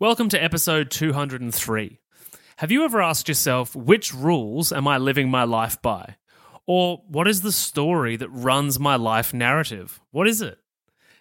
Welcome to episode 203. Have you ever asked yourself, which rules am I living my life by? Or what is the story that runs my life narrative? What is it?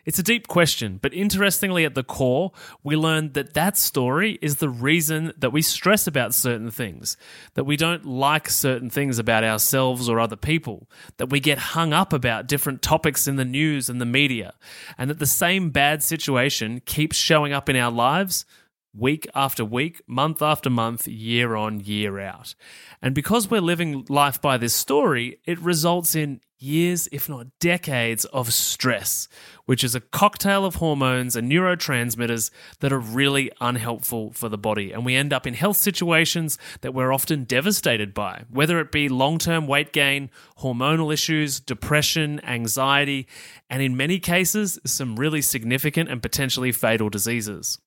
It's a deep question, but interestingly, at the core, we learn that that story is the reason that we stress about certain things, that we don't like certain things about ourselves or other people, that we get hung up about different topics in the news and the media, and that the same bad situation keeps showing up in our lives week after week, month after month, year on, year out. And because we're living life by this story, it results in years, if not decades, of stress, which is a cocktail of hormones and neurotransmitters that are really unhelpful for the body. And we end up in health situations that we're often devastated by, whether it be long term weight gain, hormonal issues, depression, anxiety, and in many cases, some really significant and potentially fatal diseases.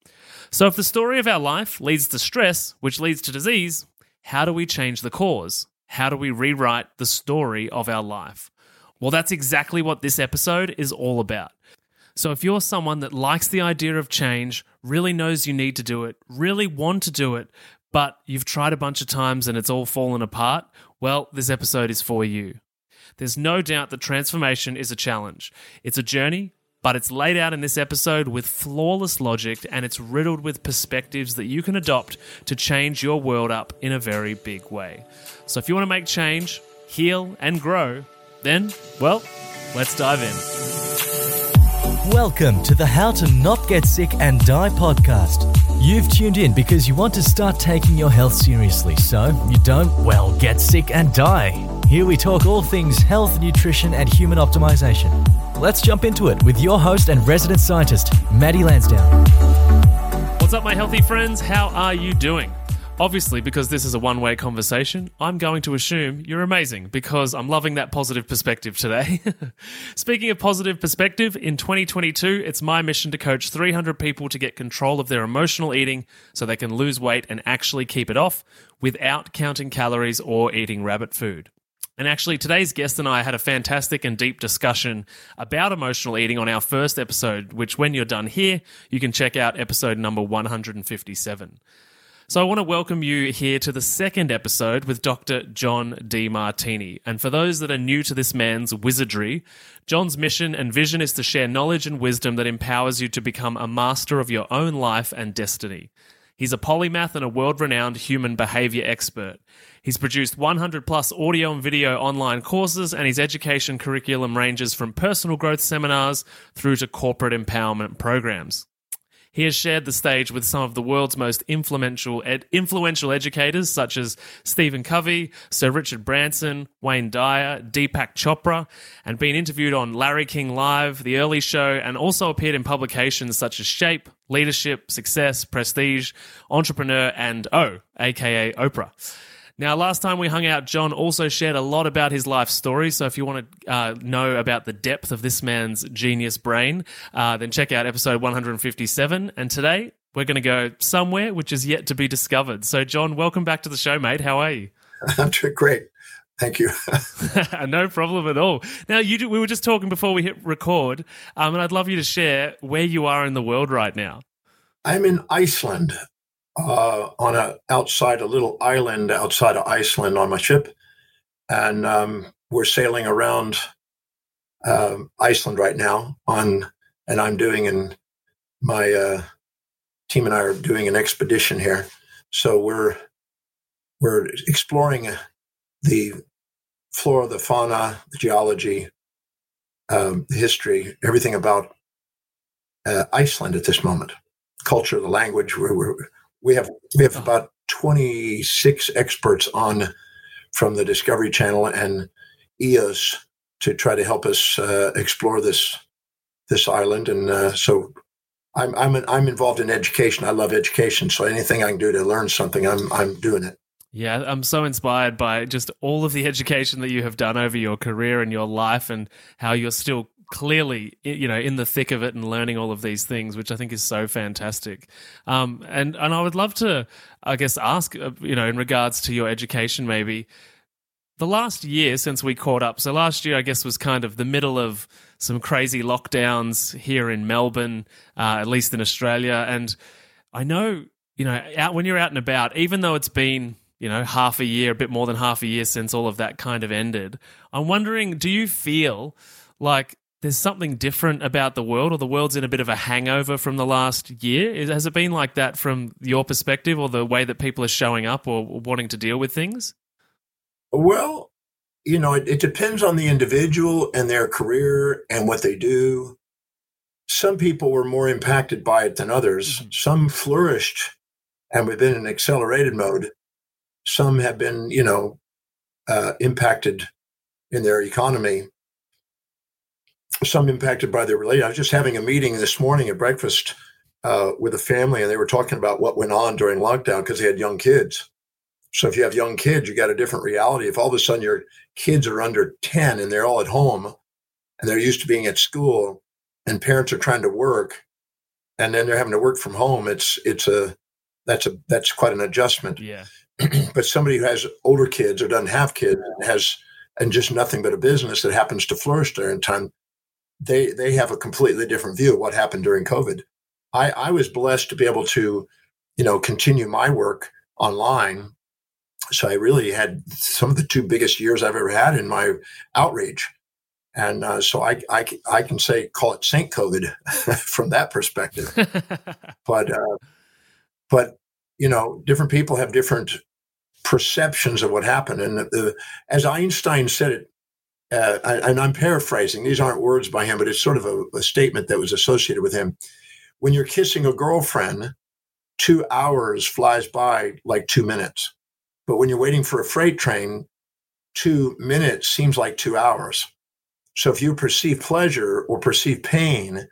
So, if the story of our life leads to stress, which leads to disease, how do we change the cause? How do we rewrite the story of our life? Well, that's exactly what this episode is all about. So, if you're someone that likes the idea of change, really knows you need to do it, really want to do it, but you've tried a bunch of times and it's all fallen apart, well, this episode is for you. There's no doubt that transformation is a challenge. It's a journey, but it's laid out in this episode with flawless logic and it's riddled with perspectives that you can adopt to change your world up in a very big way. So if you want to make change, heal, and grow, then, well, let's dive in. Welcome to the How to Not Get Sick and Die podcast. You've tuned in because you want to start taking your health seriously so you don't, well, get sick and die. Here we talk all things health, nutrition, and human optimization. Let's jump into it with your host and resident scientist, Maddie Lansdowne. What's up, my healthy friends? How are you doing? Obviously, because this is a one way conversation, I'm going to assume you're amazing because I'm loving that positive perspective today. Speaking of positive perspective, in 2022, it's my mission to coach 300 people to get control of their emotional eating so they can lose weight and actually keep it off without counting calories or eating rabbit food. And actually, today's guest and I had a fantastic and deep discussion about emotional eating on our first episode, which, when you're done here, you can check out episode number 157. So, I want to welcome you here to the second episode with Dr. John Demartini. And for those that are new to this man's wizardry, John's mission and vision is to share knowledge and wisdom that empowers you to become a master of your own life and destiny. He's a polymath and a world renowned human behavior expert. He's produced 100 plus audio and video online courses, and his education curriculum ranges from personal growth seminars through to corporate empowerment programs. He has shared the stage with some of the world's most influential ed- influential educators, such as Stephen Covey, Sir Richard Branson, Wayne Dyer, Deepak Chopra, and been interviewed on Larry King Live, The Early Show, and also appeared in publications such as Shape, Leadership, Success, Prestige, Entrepreneur, and O, aka Oprah. Now, last time we hung out, John also shared a lot about his life story. So, if you want to uh, know about the depth of this man's genius brain, uh, then check out episode 157. And today, we're going to go somewhere which is yet to be discovered. So, John, welcome back to the show, mate. How are you? I'm doing great. Thank you. no problem at all. Now, you do, we were just talking before we hit record, um, and I'd love you to share where you are in the world right now. I'm in Iceland, uh, on a outside a little island outside of Iceland on my ship, and um, we're sailing around uh, Iceland right now. On and I'm doing and my uh, team and I are doing an expedition here, so we're we're exploring the flora, the fauna, the geology, um, the history, everything about uh, Iceland at this moment. Culture, the language. We're, we're, we have we have about 26 experts on from the Discovery Channel and EOS to try to help us uh, explore this this island. And uh, so I'm I'm an, I'm involved in education. I love education. So anything I can do to learn something, I'm I'm doing it. Yeah, I'm so inspired by just all of the education that you have done over your career and your life, and how you're still clearly you know in the thick of it and learning all of these things which i think is so fantastic. Um, and and i would love to i guess ask uh, you know in regards to your education maybe the last year since we caught up so last year i guess was kind of the middle of some crazy lockdowns here in melbourne uh, at least in australia. And I know, you know, out when you're out and about, even though it's been, you know, half a year, a bit more than half a year since all of that kind of ended, I'm wondering, do you feel like there's something different about the world, or the world's in a bit of a hangover from the last year? Has it been like that from your perspective, or the way that people are showing up or wanting to deal with things? Well, you know, it, it depends on the individual and their career and what they do. Some people were more impacted by it than others. Mm-hmm. Some flourished and we've been in accelerated mode. Some have been, you know, uh, impacted in their economy some impacted by their relationship. I was just having a meeting this morning at breakfast uh, with a family, and they were talking about what went on during lockdown because they had young kids. So if you have young kids, you got a different reality. If all of a sudden your kids are under 10 and they're all at home and they're used to being at school and parents are trying to work and then they're having to work from home, it's it's a that's a that's quite an adjustment. Yeah. but somebody who has older kids or doesn't have kids and has and just nothing but a business that happens to flourish during time, they they have a completely different view of what happened during COVID. I, I was blessed to be able to, you know, continue my work online. So I really had some of the two biggest years I've ever had in my outreach. And uh, so I, I, I can say, call it Saint COVID from that perspective. but, uh, but, you know, different people have different perceptions of what happened. And the, the, as Einstein said it uh, and I'm paraphrasing, these aren't words by him, but it's sort of a, a statement that was associated with him. When you're kissing a girlfriend, two hours flies by like two minutes. But when you're waiting for a freight train, two minutes seems like two hours. So if you perceive pleasure or perceive pain,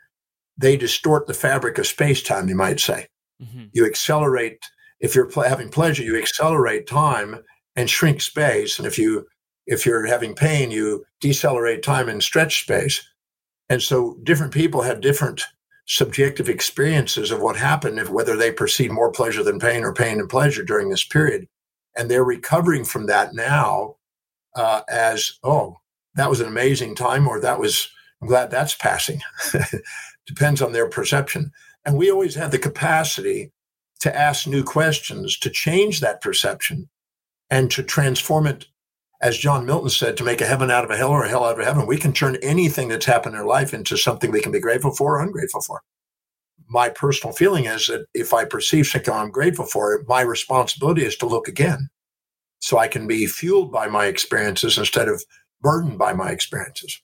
they distort the fabric of space time, you might say. Mm-hmm. You accelerate, if you're pl- having pleasure, you accelerate time and shrink space. And if you if you're having pain, you decelerate time and stretch space. And so different people have different subjective experiences of what happened, if whether they perceive more pleasure than pain or pain and pleasure during this period. And they're recovering from that now uh, as, oh, that was an amazing time, or that was, I'm glad that's passing. Depends on their perception. And we always have the capacity to ask new questions, to change that perception, and to transform it as John Milton said, to make a heaven out of a hell or a hell out of heaven, we can turn anything that's happened in our life into something we can be grateful for or ungrateful for. My personal feeling is that if I perceive something I'm grateful for, my responsibility is to look again. So I can be fueled by my experiences instead of burdened by my experiences.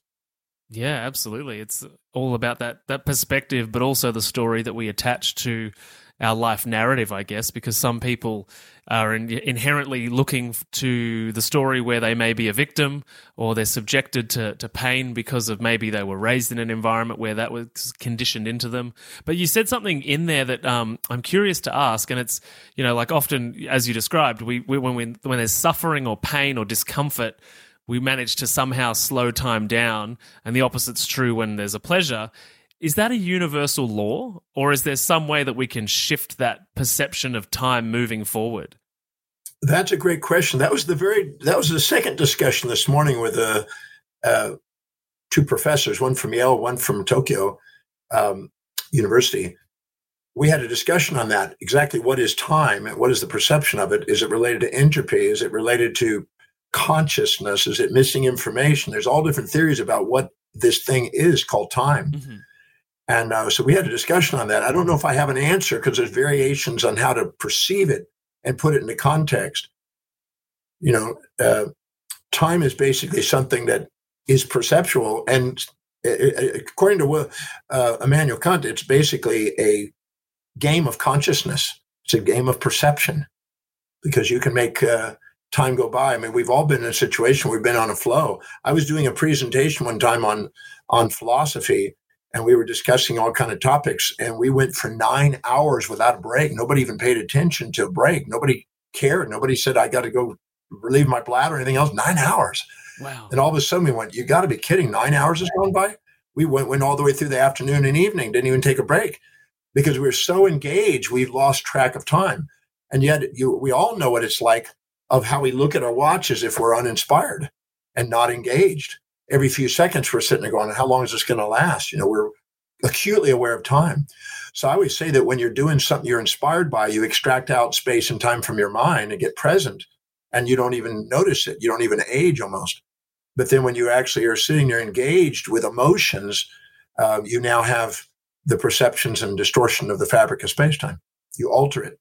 Yeah, absolutely. It's all about that that perspective, but also the story that we attach to our life narrative, I guess, because some people are in, inherently looking to the story where they may be a victim or they're subjected to, to pain because of maybe they were raised in an environment where that was conditioned into them. But you said something in there that um, I'm curious to ask, and it's you know like often as you described, we, we when we, when there's suffering or pain or discomfort. We manage to somehow slow time down, and the opposite's true when there's a pleasure is that a universal law, or is there some way that we can shift that perception of time moving forward? That's a great question. That was the very that was the second discussion this morning with uh, uh, two professors, one from Yale, one from Tokyo um, University. We had a discussion on that. Exactly what is time? and What is the perception of it? Is it related to entropy? Is it related to consciousness? Is it missing information? There's all different theories about what this thing is called time. Mm-hmm. And uh, so we had a discussion on that. I don't know if I have an answer because there's variations on how to perceive it and put it into context. You know, uh, time is basically something that is perceptual. And according to uh, Immanuel Kant, it's basically a game of consciousness, it's a game of perception because you can make uh, time go by. I mean, we've all been in a situation, we've been on a flow. I was doing a presentation one time on on philosophy and we were discussing all kind of topics and we went for nine hours without a break. Nobody even paid attention to a break. Nobody cared. Nobody said i got to go relieve my bladder or anything else. Nine hours. Wow. And all of a sudden we went you got to be kidding. Nine hours has gone by? We went, went all the way through the afternoon and evening didn't even take a break because we were so engaged we lost track of time. And yet you, we all know what it's like of how we look at our watches if we're uninspired and not engaged every few seconds we're sitting there going, how long is this going to last? You know, we're acutely aware of time. So I always say that when you're doing something you're inspired by, you extract out space and time from your mind and get present, and you don't even notice it. You don't even age almost. But then when you actually are sitting there engaged with emotions, uh, you now have the perceptions and distortion of the fabric of space time. You alter it.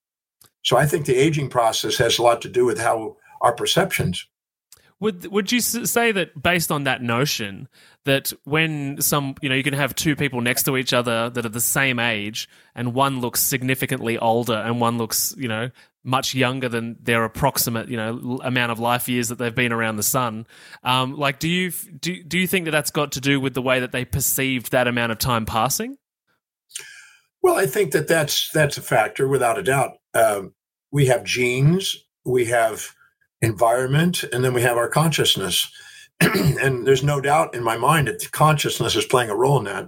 So I think the aging process has a lot to do with how our perceptions would would you say that based on that notion that when some you know you can have two people next to each other that are the same age and one looks significantly older and one looks you know much younger than their approximate you know amount of life years that they've been around the sun um, like do you do, do you think that that's got to do with the way that they perceived that amount of time passing? Well i think that that's that's a factor without a doubt. Um, we have genes. We have environment, and then we have our consciousness. and there's no doubt in my mind that consciousness is playing a role in that.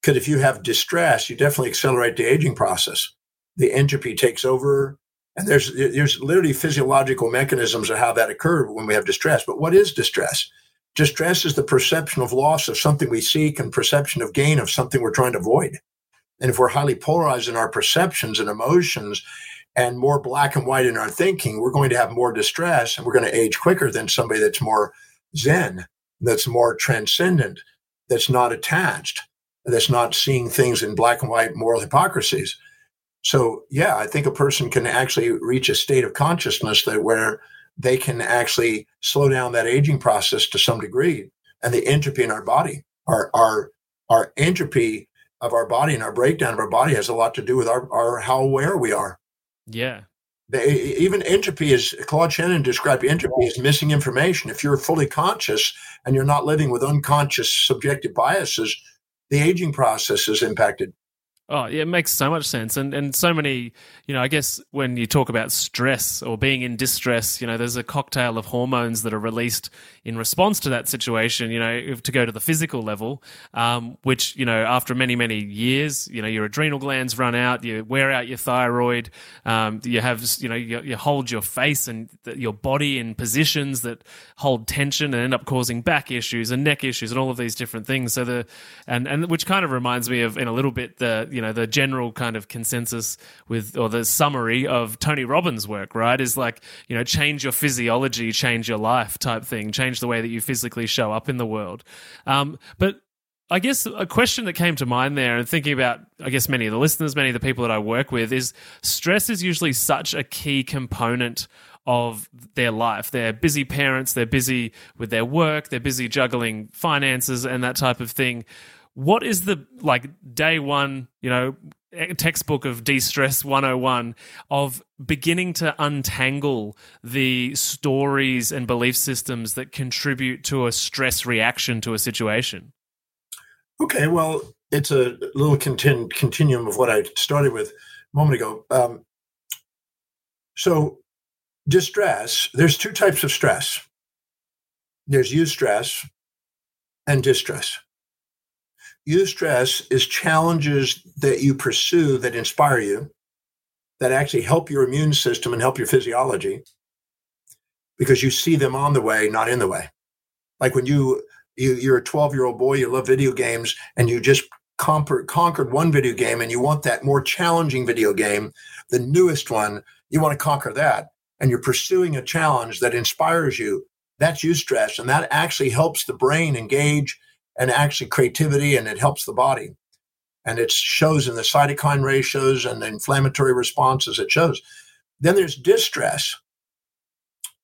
Because if you have distress, you definitely accelerate the aging process. The entropy takes over, and there's there's literally physiological mechanisms of how that occurs when we have distress. But what is distress? Distress is the perception of loss of something we seek and perception of gain of something we're trying to avoid. And if we're highly polarized in our perceptions and emotions, and more black and white in our thinking, we're going to have more distress and we're going to age quicker than somebody that's more zen, that's more transcendent, that's not attached, that's not seeing things in black and white moral hypocrisies. So, yeah, I think a person can actually reach a state of consciousness that where they can actually slow down that aging process to some degree. And the entropy in our body, our, our, our entropy of our body and our breakdown of our body has a lot to do with our, our how aware we are yeah. They, even entropy is Claude Shannon described entropy as missing information. If you're fully conscious and you're not living with unconscious subjective biases, the aging process is impacted. Oh, yeah, it makes so much sense. And and so many, you know, I guess when you talk about stress or being in distress, you know, there's a cocktail of hormones that are released in response to that situation, you know, to go to the physical level, um, which, you know, after many, many years, you know, your adrenal glands run out, you wear out your thyroid, um, you have, you know, you, you hold your face and your body in positions that hold tension and end up causing back issues and neck issues and all of these different things. So the, and, and which kind of reminds me of, in a little bit, the, you know, the general kind of consensus with, or the summary of Tony Robbins' work, right? Is like, you know, change your physiology, change your life type thing, change the way that you physically show up in the world. Um, but I guess a question that came to mind there, and thinking about, I guess, many of the listeners, many of the people that I work with, is stress is usually such a key component of their life. They're busy parents, they're busy with their work, they're busy juggling finances and that type of thing. What is the like day one, you know, textbook of de-stress 101 of beginning to untangle the stories and belief systems that contribute to a stress reaction to a situation? Okay well it's a little contin- continuum of what i started with a moment ago. Um, so distress there's two types of stress. There's eustress and distress eustress is challenges that you pursue that inspire you, that actually help your immune system and help your physiology because you see them on the way, not in the way. Like when you, you you're a 12 year old boy, you love video games, and you just conquered, conquered one video game, and you want that more challenging video game, the newest one. You want to conquer that, and you're pursuing a challenge that inspires you. That's eustress, and that actually helps the brain engage and actually creativity and it helps the body. And it shows in the cytokine ratios and the inflammatory responses it shows. Then there's distress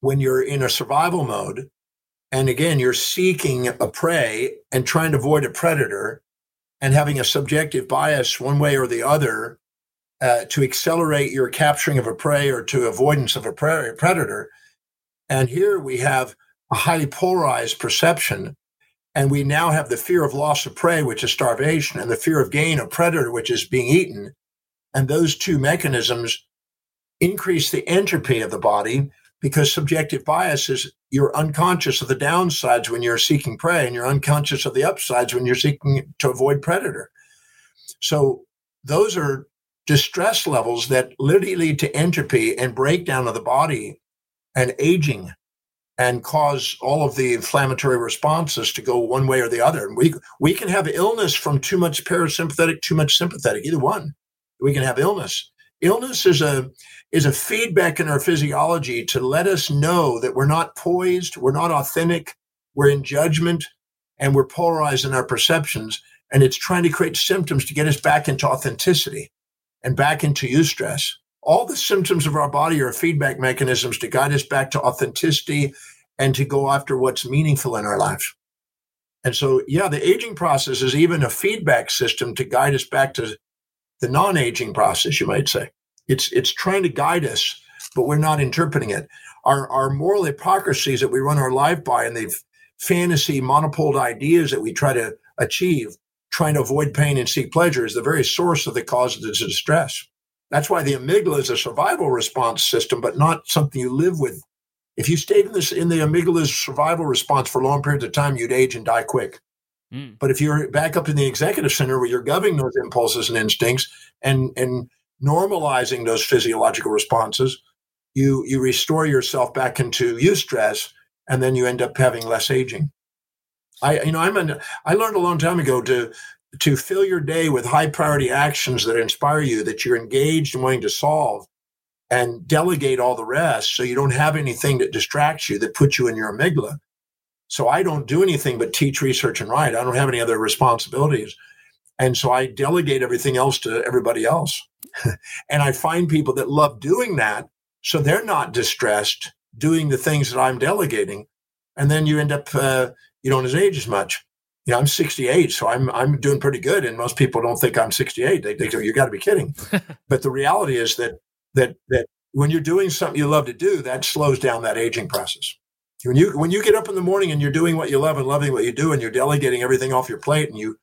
when you're in a survival mode. And again, you're seeking a prey and trying to avoid a predator and having a subjective bias one way or the other uh, to accelerate your capturing of a prey or to avoidance of a pre- predator. And here we have a highly polarized perception and we now have the fear of loss of prey, which is starvation, and the fear of gain of predator, which is being eaten. And those two mechanisms increase the entropy of the body because subjective bias is you're unconscious of the downsides when you're seeking prey and you're unconscious of the upsides when you're seeking to avoid predator. So those are distress levels that literally lead to entropy and breakdown of the body and aging and cause all of the inflammatory responses to go one way or the other. And we we can have illness from too much parasympathetic, too much sympathetic, either one. We can have illness. Illness is a is a feedback in our physiology to let us know that we're not poised, we're not authentic, we're in judgment, and we're polarized in our perceptions. And it's trying to create symptoms to get us back into authenticity and back into eustress. All the symptoms of our body are feedback mechanisms to guide us back to authenticity and to go after what's meaningful in our lives. And so, yeah, the aging process is even a feedback system to guide us back to the non-aging process, you might say. It's it's trying to guide us, but we're not interpreting it. Our our moral hypocrisies that we run our life by and the fantasy monopolar ideas that we try to achieve, trying to avoid pain and seek pleasure, is the very source of the cause of the distress. That's why the amygdala is a survival response system, but not something you live with. If you stayed in this in the amygdala's survival response for long periods of time, you'd age and die quick. Mm. But if you're back up in the executive center where you're governing those impulses and instincts and and normalizing those physiological responses, you you restore yourself back into eustress, and then you end up having less aging. I you know I'm an, I learned a long time ago to to fill your day with high priority actions that inspire you, that you're engaged and wanting to solve, and delegate all the rest so you don't have anything that distracts you, that puts you in your amygdala. So I don't do anything but teach, research, and write. I don't have any other responsibilities. And so I delegate everything else to everybody else. and I find people that love doing that. So they're not distressed doing the things that I'm delegating. And then you end up, uh, you don't age as much you know, I'm 68, so I'm I'm doing pretty good. And most people don't think I'm 68. They, they go, "You got to be kidding!" but the reality is that that that when you're doing something you love to do, that slows down that aging process. When you when you get up in the morning and you're doing what you love and loving what you do, and you're delegating everything off your plate, and you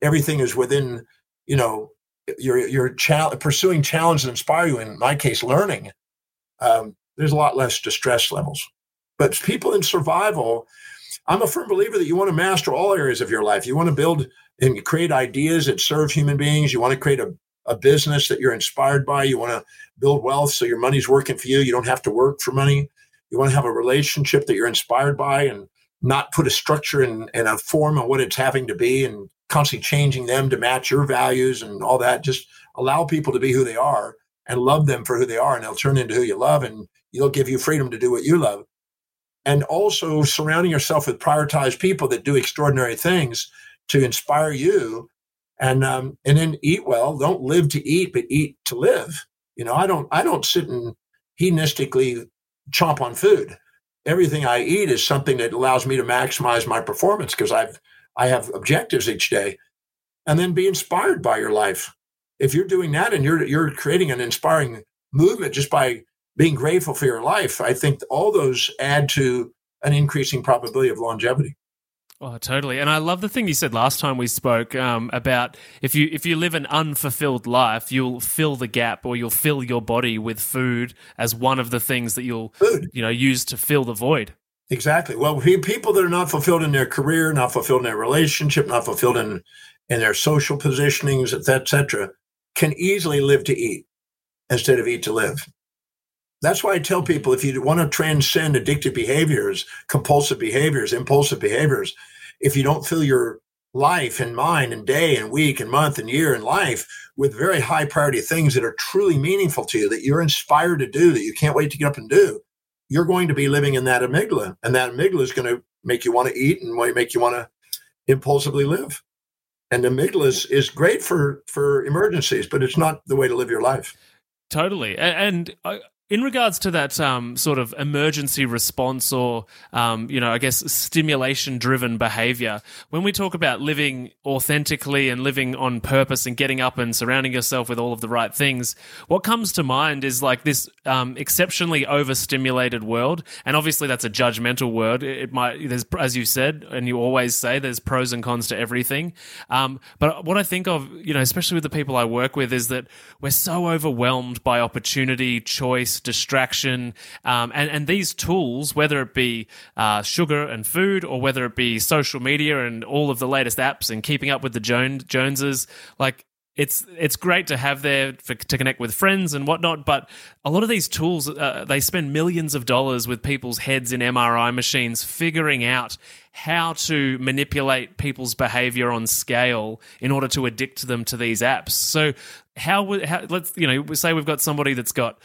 everything is within, you know, you're you're cha- pursuing challenge that inspire you. In my case, learning. Um, there's a lot less distress levels. But people in survival, I'm a firm believer that you want to master all areas of your life. You want to build and create ideas that serve human beings. You want to create a, a business that you're inspired by. You want to build wealth so your money's working for you. You don't have to work for money. You want to have a relationship that you're inspired by and not put a structure and, and a form on what it's having to be and constantly changing them to match your values and all that. Just allow people to be who they are and love them for who they are, and they'll turn into who you love, and they'll give you freedom to do what you love and also surrounding yourself with prioritized people that do extraordinary things to inspire you. And um, and then eat well. Don't live to eat but eat to live. You know i don't i don't sit and hedonistically chomp on food. Everything i eat is something that allows me to maximize my performance because i've i have objectives each day. And then be inspired by your life. If you're doing that and you're you're creating an inspiring movement just by being grateful for your life, I think all those add to an increasing probability of longevity. Oh, totally. And I love the thing you said last time we spoke um, about if you if you live an unfulfilled life, you'll fill the gap or you'll fill your body with food as one of the things that you'll food. you know use to fill the void. Exactly. Well, people that are not fulfilled in their career, not fulfilled in their relationship, not fulfilled in in their social positionings, etc., can easily live to eat instead of eat to live. That's why I tell people if you want to transcend addictive behaviors, compulsive behaviors, impulsive behaviors, if you don't fill your life and mind and day and week and month and year and life with very high priority things that are truly meaningful to you, that you're inspired to do, that you can't wait to get up and do, you're going to be living in that amygdala. And that amygdala is going to make you want to eat and make you want to impulsively live. And amygdala is, is great for, for emergencies, but it's not the way to live your life. Totally. And I, in regards to that um, sort of emergency response or, um, you know, I guess stimulation driven behavior, when we talk about living authentically and living on purpose and getting up and surrounding yourself with all of the right things, what comes to mind is like this um, exceptionally overstimulated world. And obviously, that's a judgmental word. It might, there's, as you said, and you always say, there's pros and cons to everything. Um, but what I think of, you know, especially with the people I work with, is that we're so overwhelmed by opportunity, choice, distraction, um, and and these tools, whether it be uh, sugar and food, or whether it be social media and all of the latest apps and keeping up with the Jones Joneses, like it's it's great to have there for, to connect with friends and whatnot. But a lot of these tools, uh, they spend millions of dollars with people's heads in MRI machines figuring out how to manipulate people's behavior on scale in order to addict them to these apps. So how, how let's you know say we've got somebody that's got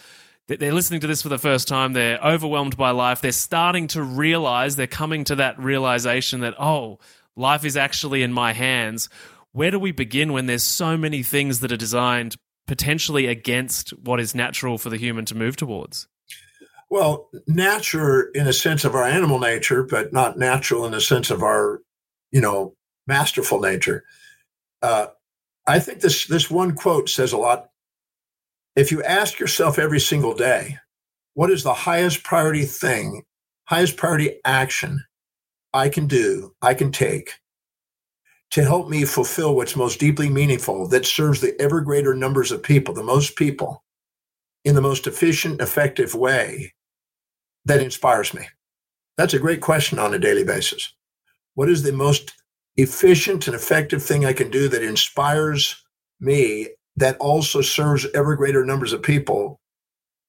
they're listening to this for the first time they're overwhelmed by life they're starting to realize they're coming to that realization that oh life is actually in my hands where do we begin when there's so many things that are designed potentially against what is natural for the human to move towards? Well, nature in a sense of our animal nature, but not natural in the sense of our, you know, masterful nature. Uh, I think this this one quote says a lot. If you ask yourself every single day, what is the highest priority thing, highest priority action I can do, I can take to help me fulfill what's most deeply meaningful that serves the ever greater numbers of people, the most people, in the most efficient, effective way that inspires me? That's a great question on a daily basis. What is the most efficient and effective thing I can do that inspires me that also serves ever greater numbers of people?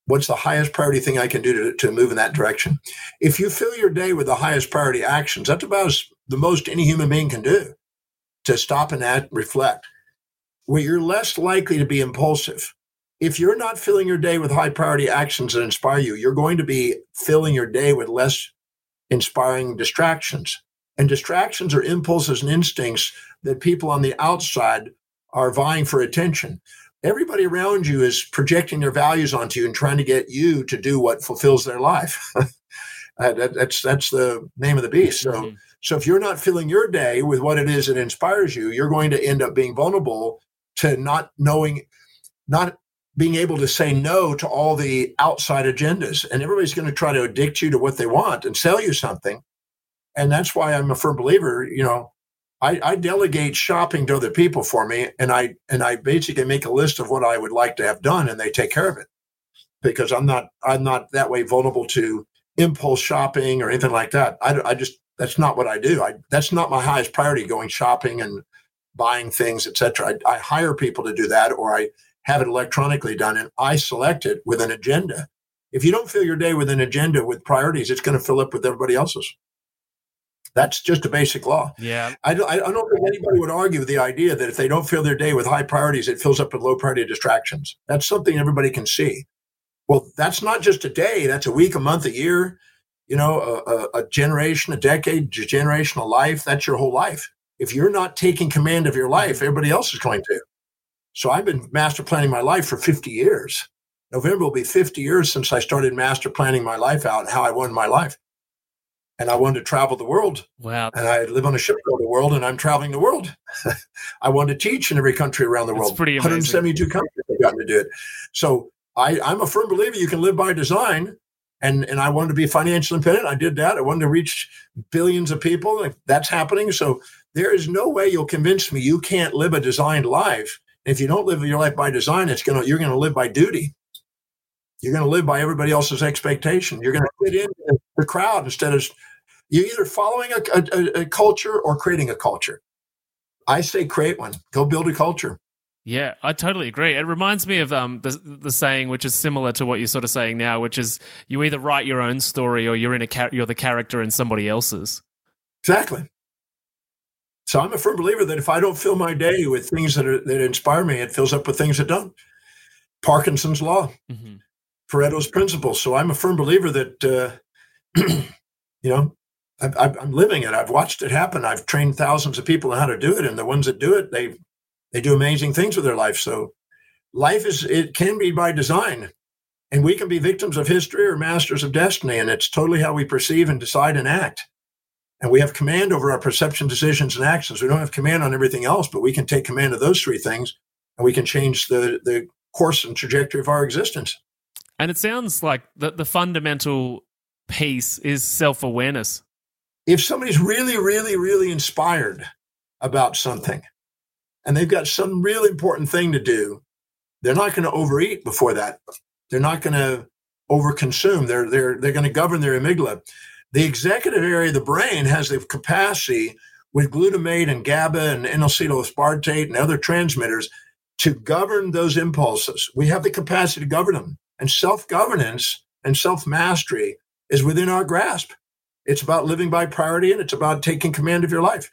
What's the highest priority thing I can do to, to move in that direction? If you fill your day with the highest priority actions, that's about the most any human being can do to stop and act, reflect, where you're less likely to be impulsive. If you're not filling your day with high priority actions that inspire you, you're going to be filling your day with less inspiring distractions. And distractions are impulses and instincts that people on the outside are vying for attention. Everybody around you is projecting their values onto you and trying to get you to do what fulfills their life. that, that's that's the name of the beast. So mm-hmm. So if you're not filling your day with what it is that inspires you, you're going to end up being vulnerable to not knowing, not being able to say no to all the outside agendas. And everybody's going to try to addict you to what they want and sell you something. And that's why I'm a firm believer, you know, I, I delegate shopping to other people for me and I and I basically make a list of what I would like to have done and they take care of it. Because I'm not I'm not that way vulnerable to impulse shopping or anything like that. I, I just that's not what I do. I, that's not my highest priority, going shopping and buying things, etc. I, I hire people to do that, or I have it electronically done, and I select it with an agenda. If you don't fill your day with an agenda with priorities, it's going to fill up with everybody else's. That's just a basic law. Yeah. I, I don't think anybody would argue the idea that if they don't fill their day with high priorities, it fills up with low priority distractions. That's something everybody can see. Well, that's not just a day, that's a week, a month, a year you know, a, a, generation, a decade, a generation of life. That's your whole life. If you're not taking command of your life, mm-hmm. everybody else is going to. So I've been master planning my life for 50 years. November will be 50 years since I started master planning my life out and how I won my life. And I wanted to travel the world. Wow. And I live on a ship go the world and I'm traveling the world. I wanted to teach in every country around the That's world. Pretty amazing. 172 countries have gotten to do it. So I, I'm a firm believer you can live by design and and I wanted to be financially independent. I did that. I wanted to reach billions of people. That's happening. So there is no way you'll convince me you can't live a designed life. If you don't live your life by design, it's gonna you're gonna live by duty. You're gonna live by everybody else's expectation. You're gonna fit in the crowd instead of you're either following a, a, a culture or creating a culture. I say create one. Go build a culture. Yeah, I totally agree. It reminds me of um, the the saying, which is similar to what you're sort of saying now, which is you either write your own story or you're in a char- you're the character in somebody else's. Exactly. So I'm a firm believer that if I don't fill my day with things that are, that inspire me, it fills up with things that don't. Parkinson's law, mm-hmm. Pareto's principle. So I'm a firm believer that uh, you know i am living it. I've watched it happen. I've trained thousands of people on how to do it, and the ones that do it, they they do amazing things with their life. So life is it can be by design. And we can be victims of history or masters of destiny. And it's totally how we perceive and decide and act. And we have command over our perception, decisions, and actions. We don't have command on everything else, but we can take command of those three things and we can change the, the course and trajectory of our existence. And it sounds like the, the fundamental piece is self awareness. If somebody's really, really, really inspired about something, and they've got some really important thing to do, they're not going to overeat before that. They're not going to overconsume. They're they're they're going to govern their amygdala. The executive area of the brain has the capacity with glutamate and GABA and N-acetylaspartate and other transmitters to govern those impulses. We have the capacity to govern them. And self governance and self mastery is within our grasp. It's about living by priority and it's about taking command of your life.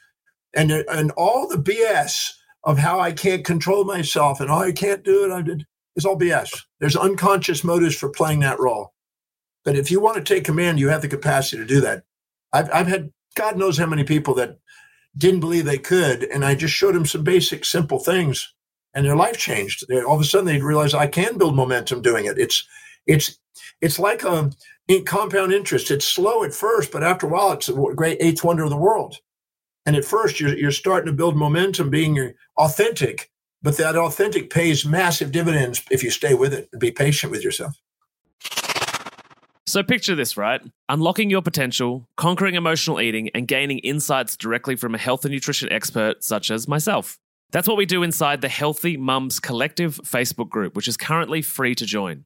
And, and all the BS of how I can't control myself and oh, I can't do it, I did, is all BS. There's unconscious motives for playing that role. But if you want to take command, you have the capacity to do that. I've, I've had God knows how many people that didn't believe they could, and I just showed them some basic, simple things, and their life changed. They, all of a sudden, they realized I can build momentum doing it. It's it's it's like um, a compound interest. It's slow at first, but after a while, it's a great eighth wonder of the world. And at first, you're, you're starting to build momentum, being authentic, but that authentic pays massive dividends if you stay with it and be patient with yourself. So picture this, right? Unlocking your potential, conquering emotional eating, and gaining insights directly from a health and nutrition expert such as myself. That's what we do inside the Healthy Mums Collective Facebook group, which is currently free to join.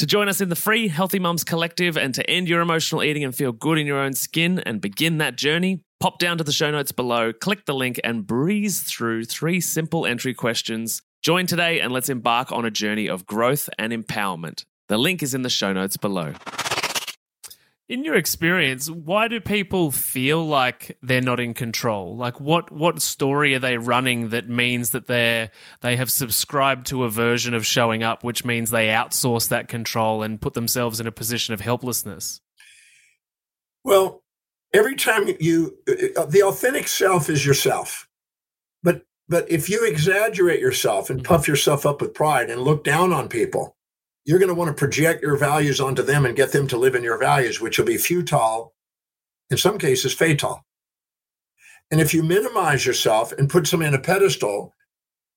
To join us in the free Healthy Mums Collective and to end your emotional eating and feel good in your own skin and begin that journey, pop down to the show notes below, click the link, and breeze through three simple entry questions. Join today and let's embark on a journey of growth and empowerment. The link is in the show notes below. In your experience, why do people feel like they're not in control? Like what what story are they running that means that they're they have subscribed to a version of showing up which means they outsource that control and put themselves in a position of helplessness? Well, every time you uh, the authentic self is yourself. But but if you exaggerate yourself and puff yourself up with pride and look down on people, you're going to want to project your values onto them and get them to live in your values, which will be futile, in some cases, fatal. And if you minimize yourself and put someone in a pedestal,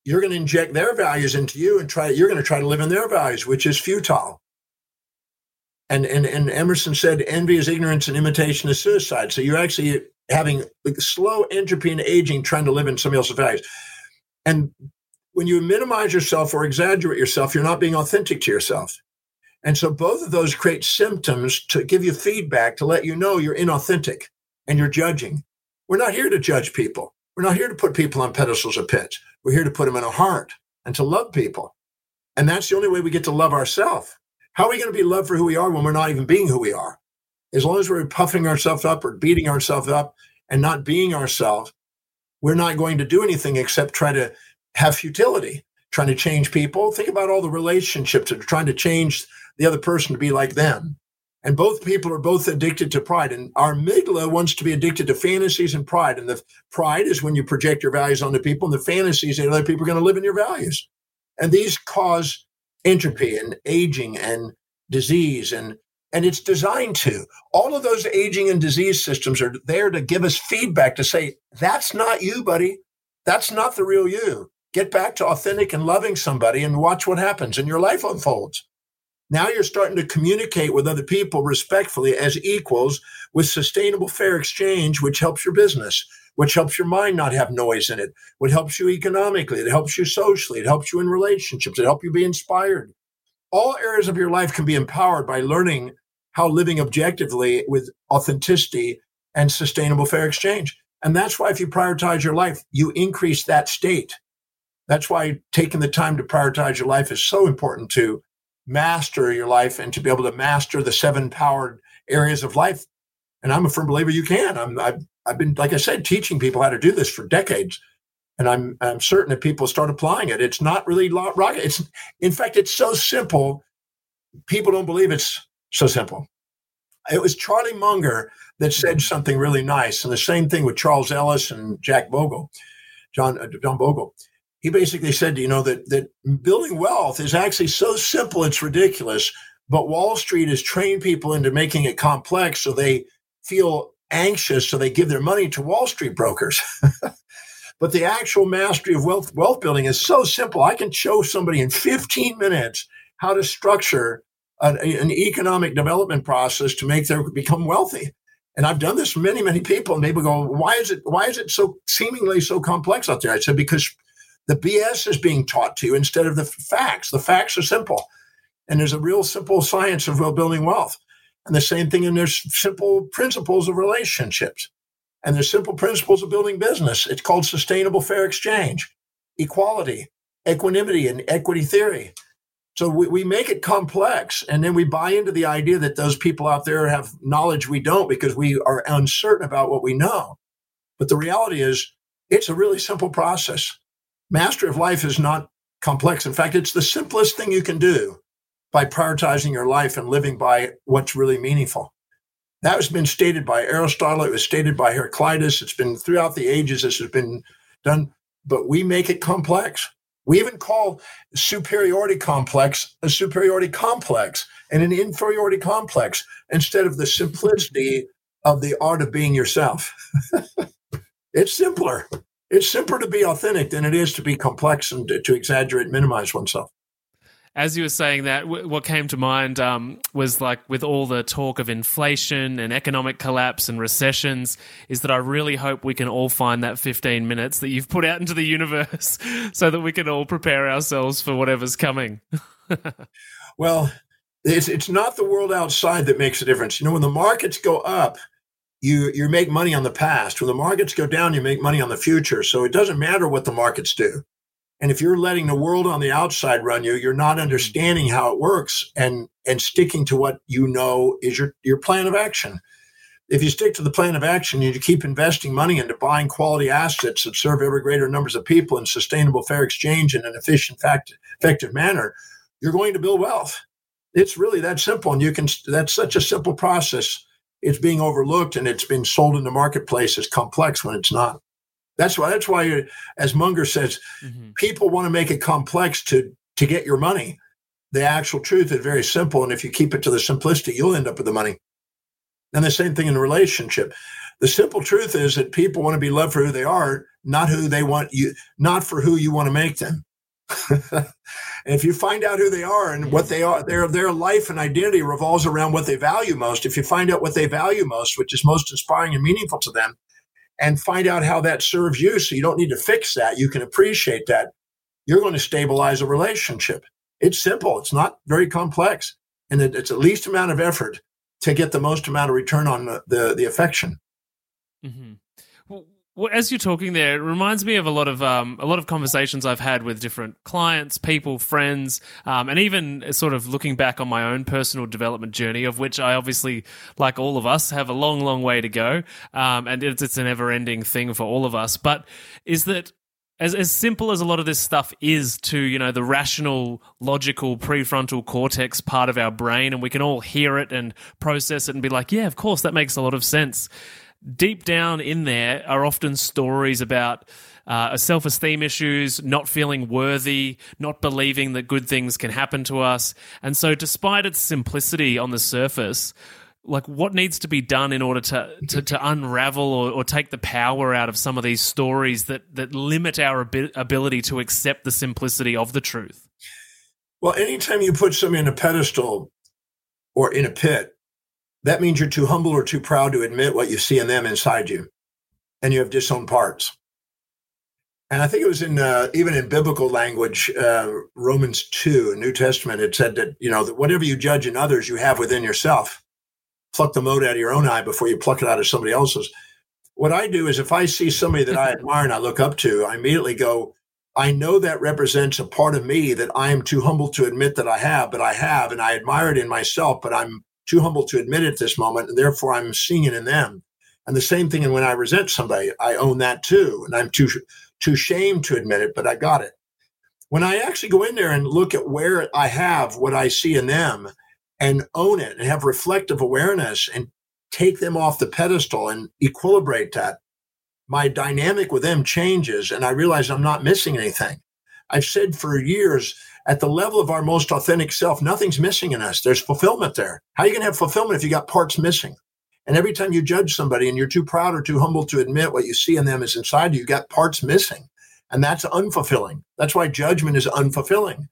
you're going to inject their values into you and try, you're going to try to live in their values, which is futile. And, and, and Emerson said, envy is ignorance and imitation is suicide. So you're actually having slow entropy and aging trying to live in somebody else's values. And when you minimize yourself or exaggerate yourself, you're not being authentic to yourself. And so both of those create symptoms to give you feedback to let you know you're inauthentic and you're judging. We're not here to judge people. We're not here to put people on pedestals or pits. We're here to put them in a heart and to love people. And that's the only way we get to love ourselves. How are we going to be loved for who we are when we're not even being who we are? As long as we're puffing ourselves up or beating ourselves up and not being ourselves, we're not going to do anything except try to have futility, trying to change people. Think about all the relationships that are trying to change the other person to be like them. And both people are both addicted to pride. And our amygdala wants to be addicted to fantasies and pride. And the pride is when you project your values onto people, and the fantasies that other people are going to live in your values. And these cause entropy and aging and disease and and it's designed to. All of those aging and disease systems are there to give us feedback to say, that's not you, buddy. That's not the real you. Get back to authentic and loving somebody and watch what happens and your life unfolds. Now you're starting to communicate with other people respectfully as equals with sustainable fair exchange, which helps your business, which helps your mind not have noise in it, what helps you economically, it helps you socially, it helps you in relationships, it helps you be inspired. All areas of your life can be empowered by learning how living objectively with authenticity and sustainable fair exchange. And that's why if you prioritize your life, you increase that state. That's why taking the time to prioritize your life is so important to master your life and to be able to master the seven powered areas of life. And I'm a firm believer you can. I'm, I've, I've been, like I said, teaching people how to do this for decades. And I'm, I'm certain that people start applying it. It's not really rocket. It's, in fact, it's so simple. People don't believe it's so simple. it was Charlie Munger that said something really nice. And the same thing with Charles Ellis and Jack Bogle, John, uh, John Bogle. He basically said, you know, that, that building wealth is actually so simple, it's ridiculous. But Wall Street has trained people into making it complex so they feel anxious, so they give their money to Wall Street brokers. but the actual mastery of wealth, wealth building is so simple. I can show somebody in 15 minutes how to structure an, an economic development process to make them become wealthy. And I've done this many, many people, and people go, "Why is it? Why is it so seemingly so complex out there?" I said, "Because the BS is being taught to you instead of the facts. The facts are simple, and there's a real simple science of building wealth, and the same thing. And there's simple principles of relationships, and there's simple principles of building business. It's called sustainable fair exchange, equality, equanimity, and equity theory." So we, we make it complex and then we buy into the idea that those people out there have knowledge we don't because we are uncertain about what we know. But the reality is it's a really simple process. Mastery of life is not complex. In fact, it's the simplest thing you can do by prioritizing your life and living by what's really meaningful. That has been stated by Aristotle. It was stated by Heraclitus. It's been throughout the ages. This has been done, but we make it complex. We even call superiority complex a superiority complex and an inferiority complex instead of the simplicity of the art of being yourself. it's simpler. It's simpler to be authentic than it is to be complex and to, to exaggerate, minimize oneself as you were saying that, w- what came to mind um, was like with all the talk of inflation and economic collapse and recessions, is that I really hope we can all find that 15 minutes that you've put out into the universe so that we can all prepare ourselves for whatever's coming. well, it's, it's not the world outside that makes a difference. You know, when the markets go up, you you make money on the past. When the markets go down, you make money on the future. So it doesn't matter what the markets do. And if you're letting the world on the outside run you, you're not mm-hmm. understanding how it works and, and sticking to what you know is your, your plan of action. If you stick to the plan of action and you keep investing money into buying quality assets that serve ever greater numbers of people in sustainable fair exchange in an efficient, fact, effective manner, you're going to build wealth. It's really that simple. And you can, that's such a simple process. It's being overlooked and it's been sold in the marketplace as complex when it's not. That's why. That's why, as Munger says, mm-hmm. people want to make it complex to to get your money. The actual truth is very simple, and if you keep it to the simplicity, you'll end up with the money. And the same thing in a relationship. The simple truth is that people want to be loved for who they are, not who they want you, not for who you want to make them. if you find out who they are and what they are, their their life and identity revolves around what they value most. If you find out what they value most, which is most inspiring and meaningful to them, and find out how that serves you. So you don't need to fix that. You can appreciate that. You're going to stabilize a relationship. It's simple. It's not very complex. And it's the least amount of effort to get the most amount of return on the, the, the affection. Mm-hmm well, as you're talking there, it reminds me of a lot of um, a lot of conversations I've had with different clients, people, friends, um, and even sort of looking back on my own personal development journey, of which I obviously, like all of us, have a long, long way to go, um, and it's, it's a never-ending thing for all of us. But is that as as simple as a lot of this stuff is to you know the rational, logical prefrontal cortex part of our brain, and we can all hear it and process it and be like, yeah, of course, that makes a lot of sense deep down in there are often stories about uh, self esteem issues, not feeling worthy, not believing that good things can happen to us. And so, despite its simplicity on the surface, like what needs to be done in order to to, to unravel or, or, take the power out of some of these stories that that limit our abi- ability to accept the simplicity of the truth? Well, anytime you put somebody in a pedestal or in a pit, that means you're too humble or too proud to admit what you see in them inside you, and you have disowned parts. And I think it was in uh, even in biblical language, uh, Romans two, New Testament, it said that you know that whatever you judge in others, you have within yourself. Pluck the mote out of your own eye before you pluck it out of somebody else's. What I do is, if I see somebody that I admire and I look up to, I immediately go, I know that represents a part of me that I am too humble to admit that I have, but I have, and I admire it in myself, but I'm too humble to admit it at this moment, and therefore I'm seeing it in them. And the same thing, and when I resent somebody, I own that too, and I'm too too shamed to admit it, but I got it. When I actually go in there and look at where I have what I see in them, and own it and have reflective awareness and take them off the pedestal and equilibrate that, my dynamic with them changes and I realize I'm not missing anything. I've said for years, at the level of our most authentic self, nothing's missing in us. There's fulfillment there. How are you going to have fulfillment if you got parts missing? And every time you judge somebody and you're too proud or too humble to admit what you see in them is inside you, you got parts missing. And that's unfulfilling. That's why judgment is unfulfilling.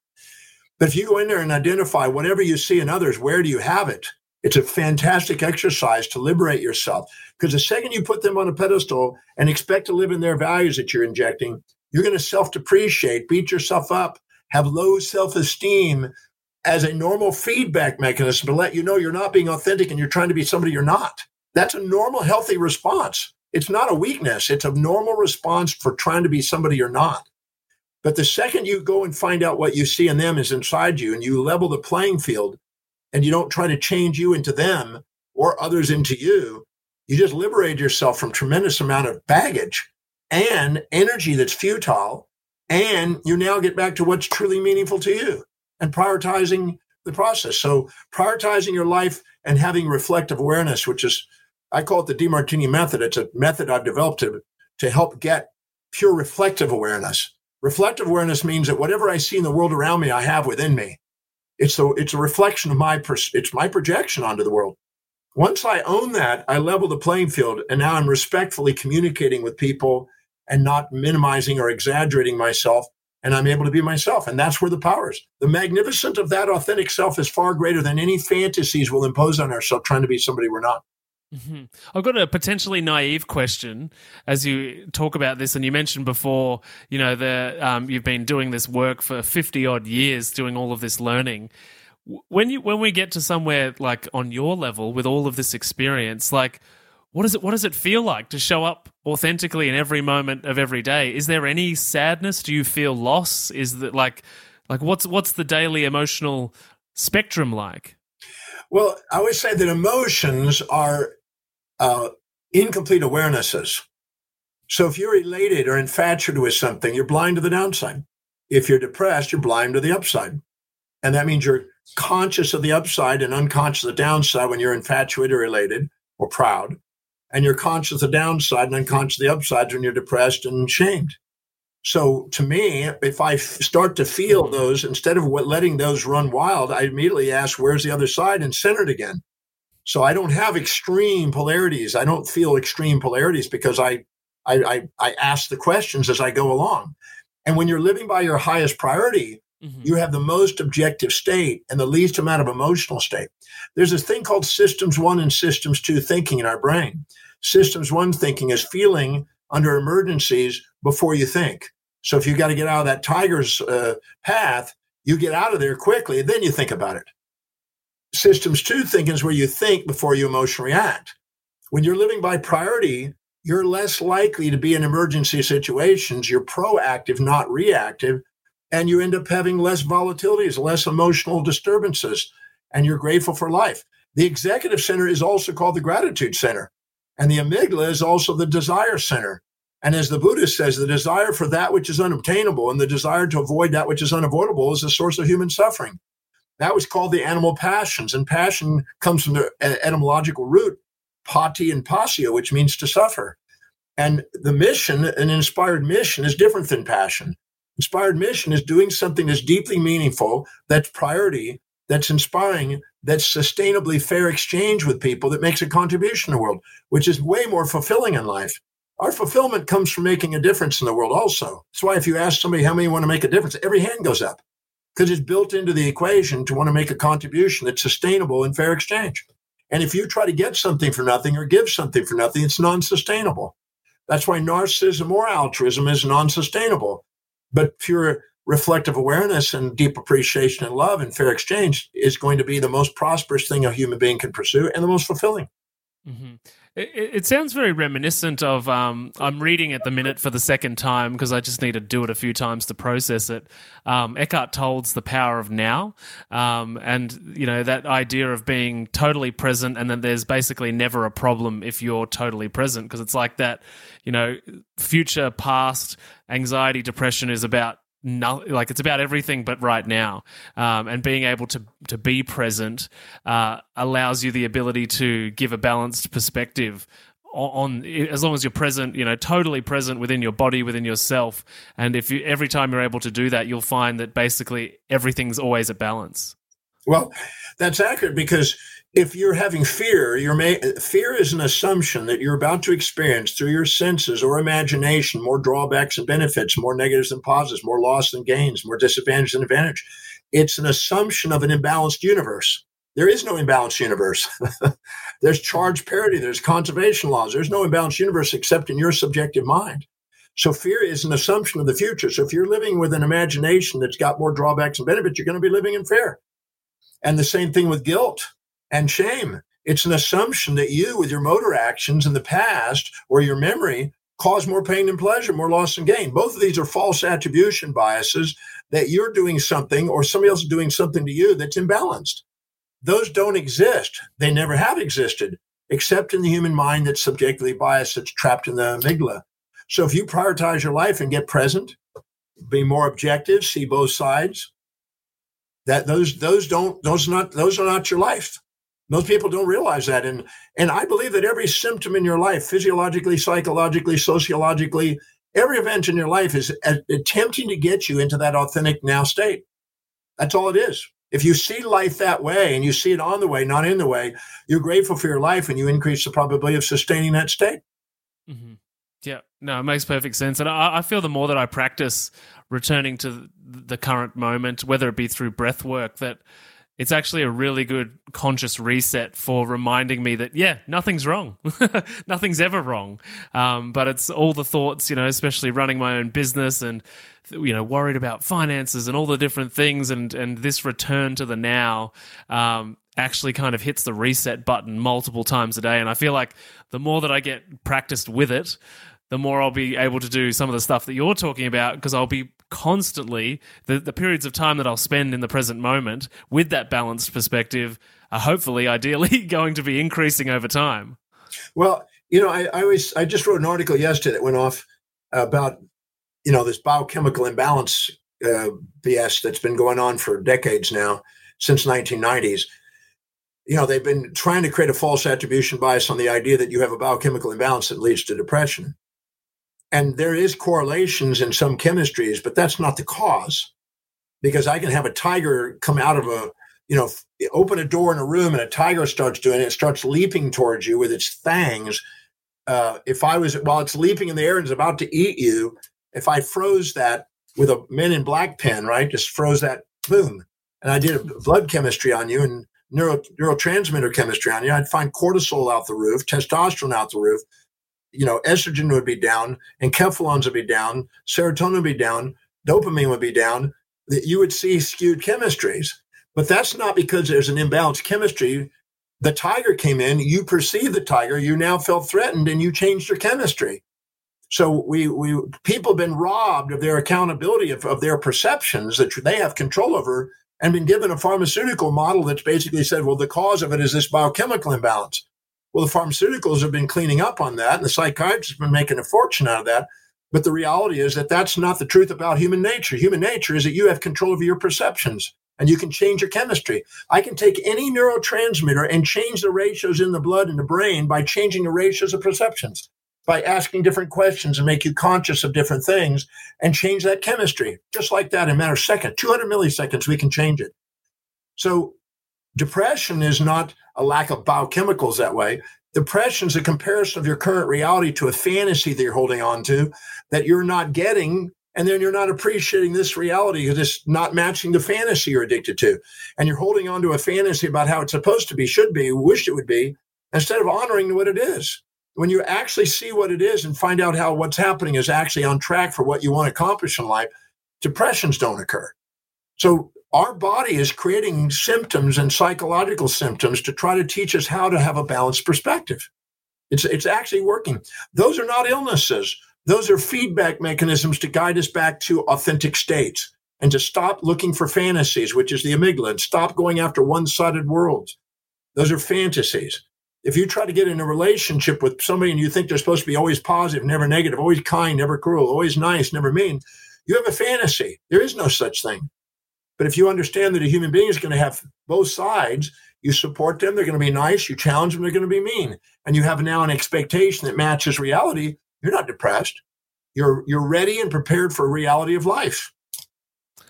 But if you go in there and identify whatever you see in others, where do you have it? It's a fantastic exercise to liberate yourself. Because the second you put them on a pedestal and expect to live in their values that you're injecting, you're going to self depreciate, beat yourself up, have low self esteem as a normal feedback mechanism to let you know you're not being authentic and you're trying to be somebody you're not. That's a normal, healthy response. It's not a weakness, it's a normal response for trying to be somebody you're not. But the second you go and find out what you see in them is inside you and you level the playing field and you don't try to change you into them or others into you, you just liberate yourself from tremendous amount of baggage and energy that's futile. And you now get back to what's truly meaningful to you and prioritizing the process. So prioritizing your life and having reflective awareness, which is, I call it the Demartini method. It's a method I've developed to, to help get pure reflective awareness. Reflective awareness means that whatever I see in the world around me, I have within me. It's a, it's a reflection of my, it's my projection onto the world. Once I own that, I level the playing field and now I'm respectfully communicating with people and not minimizing or exaggerating myself. And I'm able to be myself. And that's where the power is. The magnificence of that authentic self is far greater than any fantasies we'll impose on ourselves trying to be somebody we're not. Mm-hmm. I've got a potentially naive question as you talk about this, and you mentioned before, you know, the um, you've been doing this work for fifty odd years, doing all of this learning. When you when we get to somewhere like on your level with all of this experience, like what does it what does it feel like to show up authentically in every moment of every day? Is there any sadness? Do you feel loss? Is that like like what's what's the daily emotional spectrum like? Well, I would say that emotions are uh, incomplete awarenesses. So if you're elated or infatuated with something, you're blind to the downside. If you're depressed, you're blind to the upside. And that means you're conscious of the upside and unconscious of the downside when you're infatuated or elated or proud and you're conscious of the downside and unconscious of the upsides when you're depressed and shamed. So to me, if I start to feel mm-hmm. those, instead of letting those run wild, I immediately ask, where's the other side and center it again. So I don't have extreme polarities. I don't feel extreme polarities because I, I, I, I ask the questions as I go along. And when you're living by your highest priority, mm-hmm. you have the most objective state and the least amount of emotional state. There's this thing called systems one and systems two thinking in our brain. Systems one thinking is feeling under emergencies before you think. So if you got to get out of that tiger's uh, path, you get out of there quickly, then you think about it. Systems two thinking is where you think before you emotionally react. When you're living by priority, you're less likely to be in emergency situations. You're proactive, not reactive, and you end up having less volatilities, less emotional disturbances, and you're grateful for life. The executive center is also called the gratitude center. And the amygdala is also the desire center. And as the Buddha says, the desire for that which is unobtainable and the desire to avoid that which is unavoidable is the source of human suffering. That was called the animal passions. And passion comes from the etymological root, pati and passio, which means to suffer. And the mission, an inspired mission, is different than passion. Inspired mission is doing something that's deeply meaningful, that's priority, that's inspiring, that's sustainably fair exchange with people that makes a contribution to the world, which is way more fulfilling in life. Our fulfillment comes from making a difference in the world also. That's why if you ask somebody how many want to make a difference, every hand goes up because it's built into the equation to want to make a contribution that's sustainable and fair exchange. And if you try to get something for nothing or give something for nothing, it's non sustainable. That's why narcissism or altruism is non sustainable. But pure reflective awareness and deep appreciation and love and fair exchange is going to be the most prosperous thing a human being can pursue and the most fulfilling. Mm-hmm. It, it, sounds very reminiscent of. Um, I'm reading at the minute for the second time because I just need to do it a few times to process it. Um, Eckhart Tolle's "The Power of Now," um, and you know that idea of being totally present, and then there's basically never a problem if you're totally present because it's like that. You know, future, past, anxiety, depression is about no, like it's about everything but right now. Um, and being able to to be present uh, allows you the ability to give a balanced perspective on, as long as you're present, you know, totally present within your body, within yourself. And if you every time you're able to do that, you'll find that basically everything's always a balance. Well, that's accurate because if you're having fear, you're fear is an assumption that you're about to experience through your senses or imagination more drawbacks and benefits, more negatives than positives, more loss than gains, more disadvantage than advantage. It's an assumption of an imbalanced universe. There is no imbalanced universe. there's charge parity, there's conservation laws. There's no imbalanced universe except in your subjective mind. So fear is an assumption of the future. So if you're living with an imagination that's got more drawbacks and benefits, you're going to be living in fear. And the same thing with guilt and shame. It's an assumption that you, with your motor actions in the past or your memory, cause more pain and pleasure, more loss and gain. Both of these are false attribution biases that you're doing something or somebody else is doing something to you that's imbalanced. Those don't exist. They never have existed, except in the human mind that's subjectively biased, that's trapped in the amygdala. So if you prioritize your life and get present, be more objective, see both sides, that those those don't those not those are not your life. Most people don't realize that. And, and I believe that every symptom in your life, physiologically, psychologically, sociologically, every event in your life is attempting to get you into that authentic now state. That's all it is. If you see life that way and you see it on the way, not in the way, you're grateful for your life and you increase the probability of sustaining that state. Mm-hmm. Yeah, no, it makes perfect sense. And I, I, feel the more that I practice returning to the current moment, whether it be through breath work, that it's actually a really good conscious reset for reminding me that yeah nothing's wrong. Nothing's ever wrong. Um, but it's all the thoughts you know especially running my own business and you know worried about finances and all the different things and and this return to the now um, actually kind of hits the reset button multiple times a day. And i feel like the more that i get practiced with it the more I'll be able to do some of the stuff that you're talking about because I'll be constantly the, the periods of time that I'll spend in the present moment with that balanced perspective are hopefully ideally going to be increasing over time. Well, you know, I, I always I just wrote an article yesterday that went off about you know this biochemical imbalance uh, BS that's been going on for decades now since 1990s. You know, they've been trying to create a false attribution bias on the idea that you have a biochemical imbalance that leads to depression. And there is correlations in some chemistries, but that's not the cause. Because I can have a tiger come out of a, you know, open a door in a room and a tiger starts doing it, it starts leaping towards you with its fangs. Uh, if I was, while it's leaping in the air and is about to eat you, if I froze that with a men in black pen, right, just froze that, boom, and I did blood chemistry on you and neuro, neurotransmitter chemistry on you, I'd find cortisol out the roof, testosterone out the roof, you know, estrogen would be down, enkephalins would be down, serotonin would be down, dopamine would be down. That you would see skewed chemistries. But that's not because there's an imbalanced chemistry. The tiger came in, you perceived the tiger, you now felt threatened, and you changed your chemistry. So we we people have been robbed of their accountability of, of their perceptions that they have control over and been given a pharmaceutical model that's basically said, well, the cause of it is this biochemical imbalance. Well, the pharmaceuticals have been cleaning up on that, and the psychiatrists have been making a fortune out of that. But the reality is that that's not the truth about human nature. Human nature is that you have control over your perceptions and you can change your chemistry. I can take any neurotransmitter and change the ratios in the blood and the brain by changing the ratios of perceptions, by asking different questions and make you conscious of different things and change that chemistry. Just like that in a matter of seconds, 200 milliseconds, we can change it. So depression is not a lack of biochemicals that way. Depression is a comparison of your current reality to a fantasy that you're holding on to that you're not getting. And then you're not appreciating this reality because it's not matching the fantasy you're addicted to. And you're holding on to a fantasy about how it's supposed to be, should be, wished it would be, instead of honoring what it is. When you actually see what it is and find out how what's happening is actually on track for what you want to accomplish in life, depressions don't occur. So our body is creating symptoms and psychological symptoms to try to teach us how to have a balanced perspective. It's, it's actually working. Those are not illnesses. Those are feedback mechanisms to guide us back to authentic states and to stop looking for fantasies, which is the amygdala, and stop going after one sided worlds. Those are fantasies. If you try to get in a relationship with somebody and you think they're supposed to be always positive, never negative, always kind, never cruel, always nice, never mean, You have a fantasy. There is no such thing. But if you understand that a human being is going to have both sides, you support them, they're going to be nice, you challenge them, they're going to be mean. And you have now an expectation that matches reality, you're not depressed. You're you're ready and prepared for reality of life.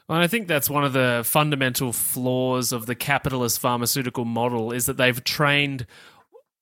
Well, I think that's one of the fundamental flaws of the capitalist pharmaceutical model is that they've trained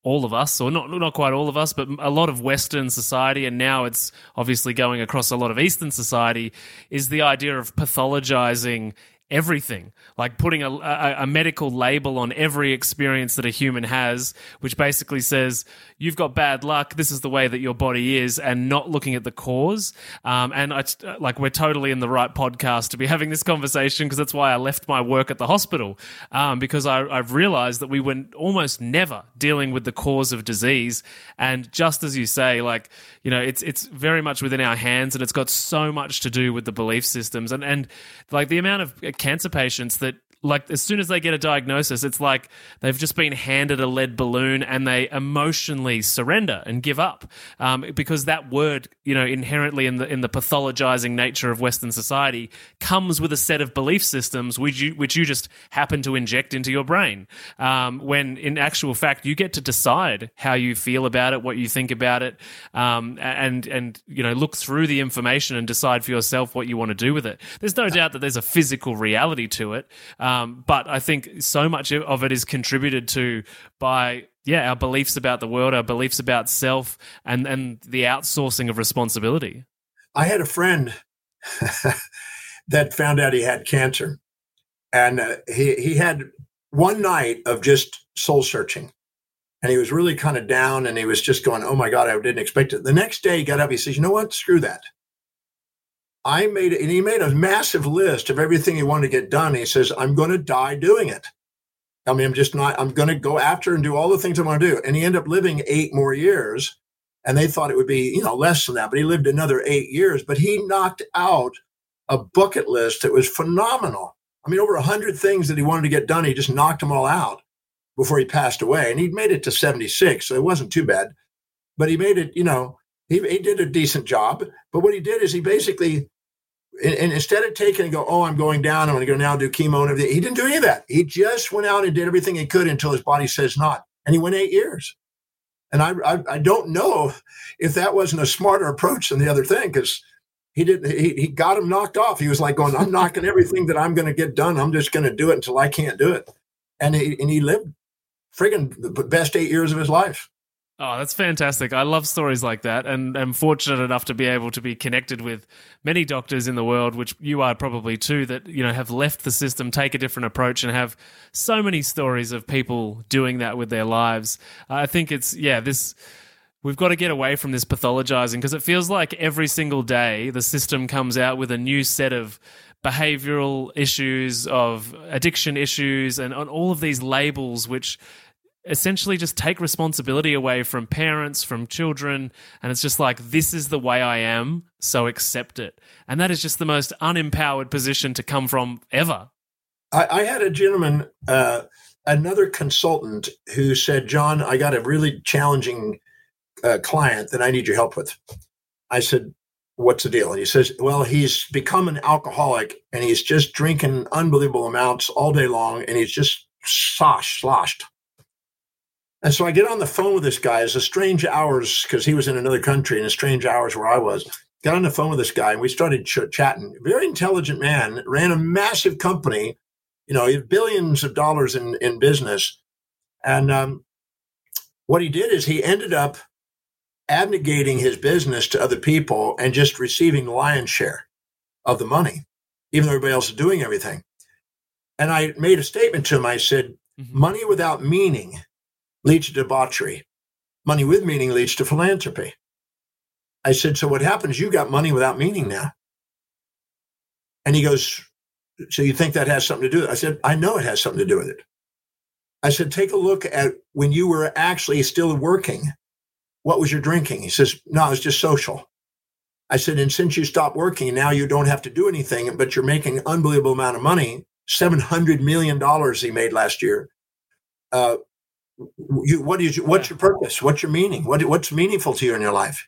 all of us, or not not quite all of us, but a lot of Western society, and now it's obviously going across a lot of Eastern society, is the idea of pathologizing everything like putting a, a, a, medical label on every experience that a human has which basically says you've got bad luck. This is the way that your body is and not looking at the cause. Um, and I, like we're totally in the right podcast to be having this conversation because that's why i left my work at the hospital. Um, because I, i've realized that we were almost never dealing with the cause of disease. And just as you say like you know it's it's very much within our hands and it's got so much to do with the belief systems. And and like the amount of cancer patients that like as soon as they get a diagnosis, it's like they've just been handed a lead balloon and they emotionally surrender and give up um, because that word, you know, inherently in the in the pathologizing nature of Western society comes with a set of belief systems which you which you just happen to inject into your brain. Um, when in actual fact, you get to decide how you feel about it, what you think about it, um, and and you know look through the information and decide for yourself what you want to do with it. There's no doubt that there's a physical reality to it. Um, but I think so much of it is contributed to by yeah our beliefs about the world, our beliefs about self, and and the outsourcing of responsibility. I had a friend that found out he had cancer, and uh, he he had one night of just soul searching. And he was really kind of down and he was just going, Oh my God, I didn't expect it. The next day he got up, he says, You know what? Screw that. I made and he made a massive list of everything he wanted to get done. He says, I'm going to die doing it. I mean, I'm just not, I'm going to go after and do all the things I want to do. And he ended up living eight more years. And they thought it would be, you know, less than that, but he lived another eight years. But he knocked out a bucket list that was phenomenal. I mean, over a hundred things that he wanted to get done. He just knocked them all out before he passed away. And he'd made it to 76, so it wasn't too bad. But he made it, you know, he, he did a decent job. But what he did is he basically and, instead of taking and go, oh, I'm going down, I'm going to go now do chemo and everything. He didn't do any of that. He just went out and did everything he could until his body says not, and he went eight years. And I, I, I don't know if that wasn't a smarter approach than the other thing because he didn't. He, he got him knocked off. He was like going, I'm knocking everything that I'm going to get done. I'm just going to do it until I can't do it. And he and he lived friggin' the best eight years of his life. Oh, that's fantastic. I love stories like that and am fortunate enough to be able to be connected with many doctors in the world, which you are probably too, that, you know, have left the system, take a different approach and have so many stories of people doing that with their lives. I think it's, yeah, this, we've got to get away from this pathologizing because it feels like every single day the system comes out with a new set of behavioral issues, of addiction issues, and on all of these labels, which essentially just take responsibility away from parents, from children, and it's just like this is the way I am, so accept it. And that is just the most unempowered position to come from ever. I, I had a gentleman, uh, another consultant, who said, "John, I got a really challenging uh, client that I need your help with." I said, "What's the deal?" And he says, "Well, he's become an alcoholic, and he's just drinking unbelievable amounts all day long, and he's just slosh, sloshed." And so I get on the phone with this guy. It's a strange hours because he was in another country and a strange hours where I was. Got on the phone with this guy and we started ch- chatting. Very intelligent man, ran a massive company. You know, he had billions of dollars in, in business. And um, what he did is he ended up abnegating his business to other people and just receiving the lion's share of the money, even though everybody else is doing everything. And I made a statement to him. I said, mm-hmm. money without meaning leads to debauchery. Money with meaning leads to philanthropy. I said, So what happens? You got money without meaning now. And he goes, So you think that has something to do with it? I said, I know it has something to do with it. I said, Take a look at when you were actually still working. What was your drinking? He says, No, it was just social. I said, And since you stopped working, now you don't have to do anything, but you're making an unbelievable amount of money $700 million he made last year. Uh, you, what is what's your purpose? What's your meaning? What, what's meaningful to you in your life?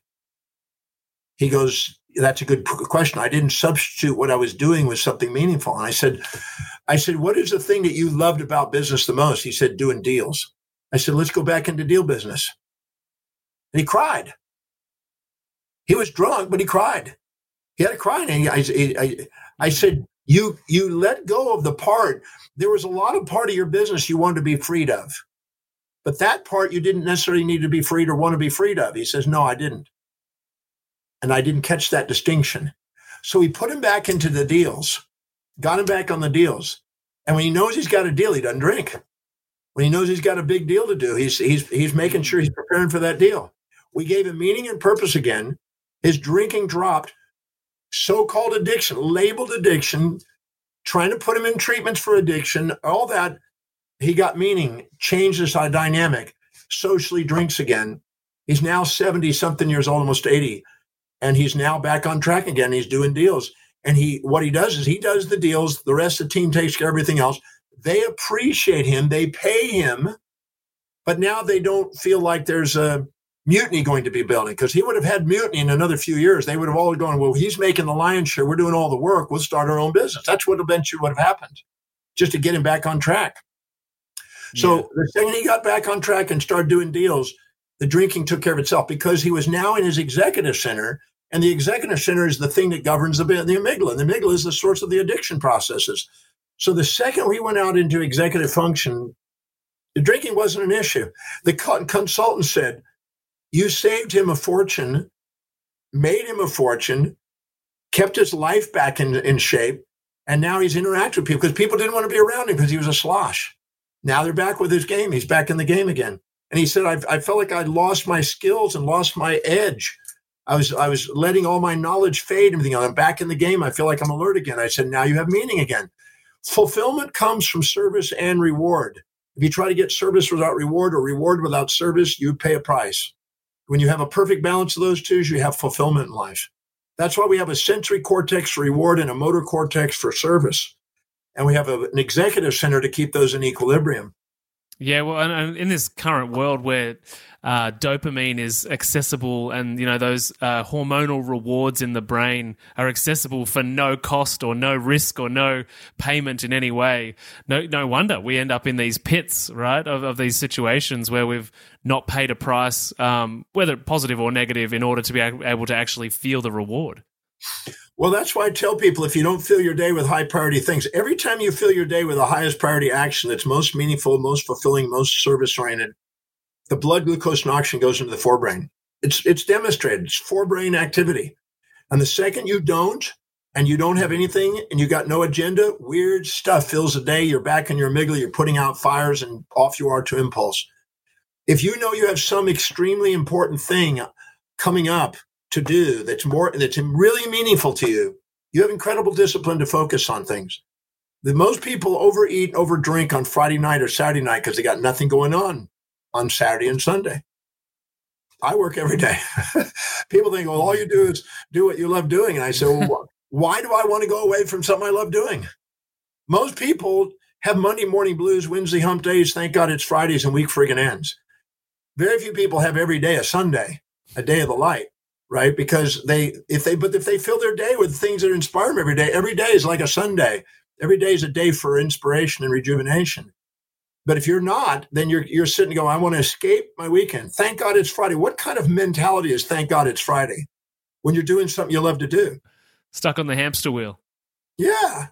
He goes, that's a good question. I didn't substitute what I was doing with something meaningful. And I said, I said, what is the thing that you loved about business the most? He said, doing deals. I said, let's go back into deal business. And he cried. He was drunk, but he cried. He had a crying. And I, I, I said, you, you let go of the part. There was a lot of part of your business you wanted to be freed of. But that part you didn't necessarily need to be freed or want to be freed of. He says, no, I didn't. And I didn't catch that distinction. So he put him back into the deals, got him back on the deals. And when he knows he's got a deal, he doesn't drink. When he knows he's got a big deal to do, he's he's he's making sure he's preparing for that deal. We gave him meaning and purpose again. His drinking dropped. So-called addiction, labeled addiction, trying to put him in treatments for addiction, all that. He got meaning, changed his dynamic, socially drinks again. He's now 70 something years old, almost 80 and he's now back on track again. He's doing deals. And he what he does is he does the deals, the rest of the team takes care of everything else. They appreciate him, they pay him, but now they don't feel like there's a mutiny going to be building because he would have had mutiny in another few years. They would have all gone, well, he's making the lion's share. We're doing all the work. We'll start our own business. That's what eventually would have happened just to get him back on track. So yeah. the second he got back on track and started doing deals, the drinking took care of itself because he was now in his executive center. And the executive center is the thing that governs the, the amygdala. The amygdala is the source of the addiction processes. So the second we went out into executive function, the drinking wasn't an issue. The consultant said, You saved him a fortune, made him a fortune, kept his life back in, in shape, and now he's interacting with people because people didn't want to be around him because he was a slosh. Now they're back with his game. He's back in the game again. And he said, I, I felt like I'd lost my skills and lost my edge. I was I was letting all my knowledge fade. And everything. I'm back in the game. I feel like I'm alert again. I said, now you have meaning again. Fulfillment comes from service and reward. If you try to get service without reward or reward without service, you pay a price. When you have a perfect balance of those two, you have fulfillment in life. That's why we have a sensory cortex for reward and a motor cortex for service. And we have a, an executive center to keep those in equilibrium. Yeah, well, and in this current world where uh, dopamine is accessible and you know those uh, hormonal rewards in the brain are accessible for no cost or no risk or no payment in any way, no no wonder we end up in these pits, right, of, of these situations where we've not paid a price, um, whether positive or negative, in order to be able to actually feel the reward. Well, that's why I tell people if you don't fill your day with high priority things, every time you fill your day with the highest priority action that's most meaningful, most fulfilling, most service oriented, the blood glucose and oxygen goes into the forebrain. It's it's demonstrated. It's forebrain activity. And the second you don't, and you don't have anything, and you got no agenda, weird stuff fills the day. You're back in your amygdala. You're putting out fires, and off you are to impulse. If you know you have some extremely important thing coming up to do that's more that's really meaningful to you, you have incredible discipline to focus on things. The most people overeat, overdrink on Friday night or Saturday night because they got nothing going on on Saturday and Sunday. I work every day. people think, well, all you do is do what you love doing. And I say, well, why do I want to go away from something I love doing? Most people have Monday morning blues, Wednesday hump days. Thank God it's Fridays and week friggin' ends. Very few people have every day a Sunday, a day of the light right? Because they, if they, but if they fill their day with things that inspire them every day, every day is like a Sunday. Every day is a day for inspiration and rejuvenation. But if you're not, then you're you're sitting going, I want to escape my weekend. Thank God it's Friday. What kind of mentality is thank God it's Friday when you're doing something you love to do? Stuck on the hamster wheel. Yeah.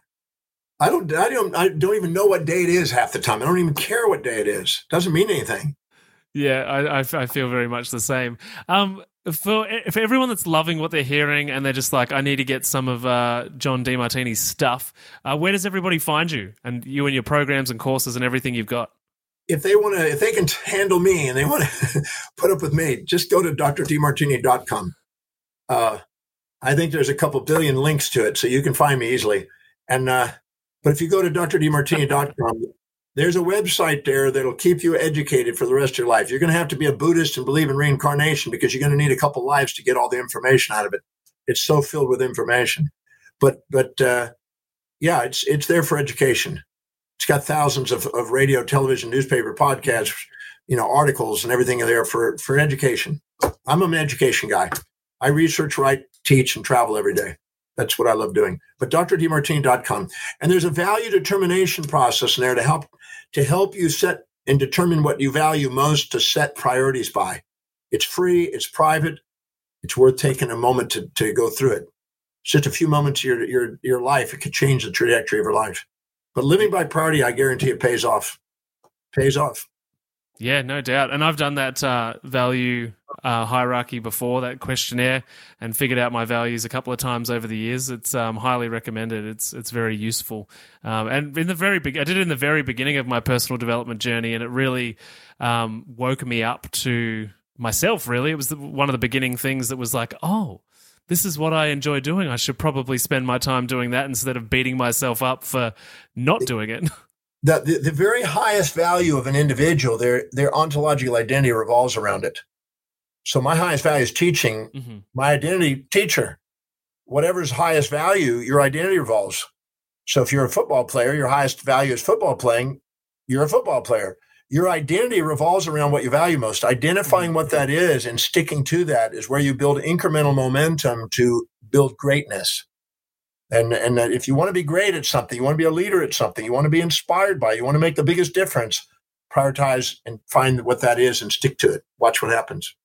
I don't I don't I don't even know what day it is half the time. I don't even care what day it is. Doesn't mean anything. Yeah, I, I, I feel very much the same. Um, for for everyone that's loving what they're hearing and they're just like, I need to get some of uh, John Demartini's stuff. Uh, where does everybody find you and you and your programs and courses and everything you've got? If they want to, if they can handle me and they want to put up with me, just go to drdemartini.com. Uh, I think there's a couple billion links to it, so you can find me easily. And uh, but if you go to drdemartini.com, there's a website there that'll keep you educated for the rest of your life. You're going to have to be a Buddhist and believe in reincarnation because you're going to need a couple lives to get all the information out of it. It's so filled with information. But but uh, yeah, it's it's there for education. It's got thousands of, of radio, television, newspaper, podcasts, you know, articles and everything there for for education. I'm an education guy. I research, write, teach, and travel every day. That's what I love doing. But drdemartini.com. And there's a value determination process in there to help to help you set and determine what you value most to set priorities by. It's free, it's private, it's worth taking a moment to, to go through it. It's just a few moments of your, your, your life. It could change the trajectory of your life. But living by priority, I guarantee it pays off. Pays off. Yeah, no doubt. And I've done that uh, value uh, hierarchy before, that questionnaire, and figured out my values a couple of times over the years. It's um, highly recommended. It's it's very useful. Um, and in the very big, I did it in the very beginning of my personal development journey, and it really um, woke me up to myself. Really, it was the, one of the beginning things that was like, oh. This is what I enjoy doing. I should probably spend my time doing that instead of beating myself up for not doing it. the, the, the very highest value of an individual, their their ontological identity revolves around it. So my highest value is teaching. Mm-hmm. My identity, teacher. Whatever's highest value, your identity revolves. So if you're a football player, your highest value is football playing. You're a football player. Your identity revolves around what you value most. Identifying mm-hmm. what that is and sticking to that is where you build incremental momentum to build greatness. And and if you want to be great at something, you want to be a leader at something, you want to be inspired by, you want to make the biggest difference, prioritize and find what that is and stick to it. Watch what happens.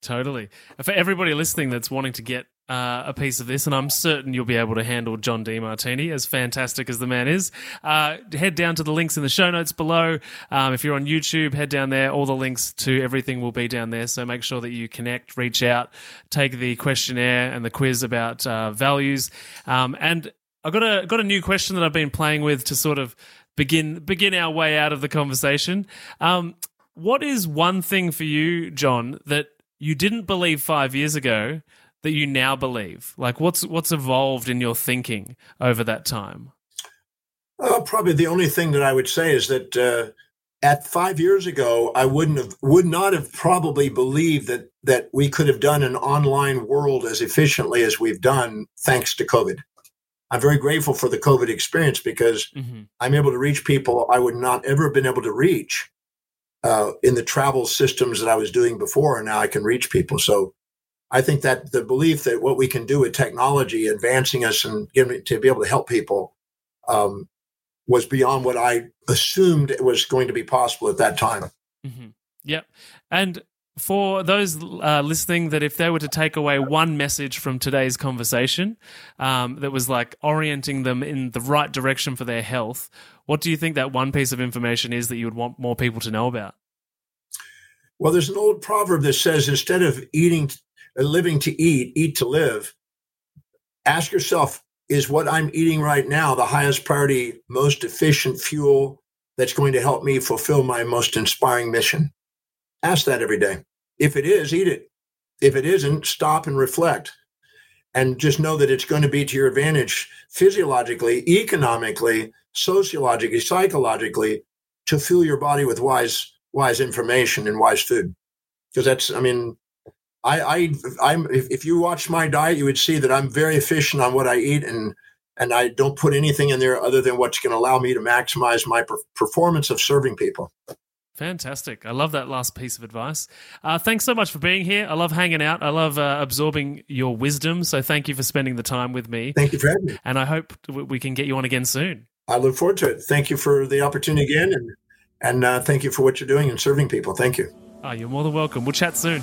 Totally. For everybody listening that's wanting to get uh, a piece of this, and I'm certain you'll be able to handle John Demartini, as fantastic as the man is. Uh, head down to the links in the show notes below. Um, if you're on YouTube, head down there. All the links to everything will be down there. So make sure that you connect, reach out, take the questionnaire and the quiz about uh, values. Um, and I got a got a new question that I've been playing with to sort of begin begin our way out of the conversation. Um, what is one thing for you, John, that you didn't believe five years ago that you now believe? Like, what's what's evolved in your thinking over that time? Uh, probably the only thing that I would say is that uh, at five years ago, I wouldn't have, would not have probably believed that that we could have done an online world as efficiently as we've done, thanks to COVID. I'm very grateful for the COVID experience because mm-hmm. I'm able to reach people I would not ever have been able to reach uh, in the travel systems that I was doing before, and now I can reach people. So I think that the belief that what we can do with technology advancing us and giving, to be able to help people um, was beyond what I assumed it was going to be possible at that time. Mm-hmm. Yep. And for those uh, listening, that if they were to take away one message from today's conversation um, that was like orienting them in the right direction for their health, what do you think that one piece of information is that you would want more people to know about? Well, there's an old proverb that says instead of eating, living to eat, eat to live. Ask yourself, is what I'm eating right now the highest priority, most efficient fuel that's going to help me fulfill my most inspiring mission? Ask that every day. If it is, eat it. If it isn't, stop and reflect. And just know that it's going to be to your advantage physiologically, economically, sociologically, psychologically, to fuel your body with wise, wise information and wise food. Because that's, I mean, I, I, I'm. If, if you watch my diet, you would see that I'm very efficient on what I eat, and and I don't put anything in there other than what's going to allow me to maximize my per- performance of serving people. Fantastic. I love that last piece of advice. Uh, thanks so much for being here. I love hanging out. I love uh, absorbing your wisdom. So thank you for spending the time with me. Thank you for having me. And I hope we can get you on again soon. I look forward to it. Thank you for the opportunity again. And, and uh, thank you for what you're doing and serving people. Thank you. Oh, you're more than welcome. We'll chat soon.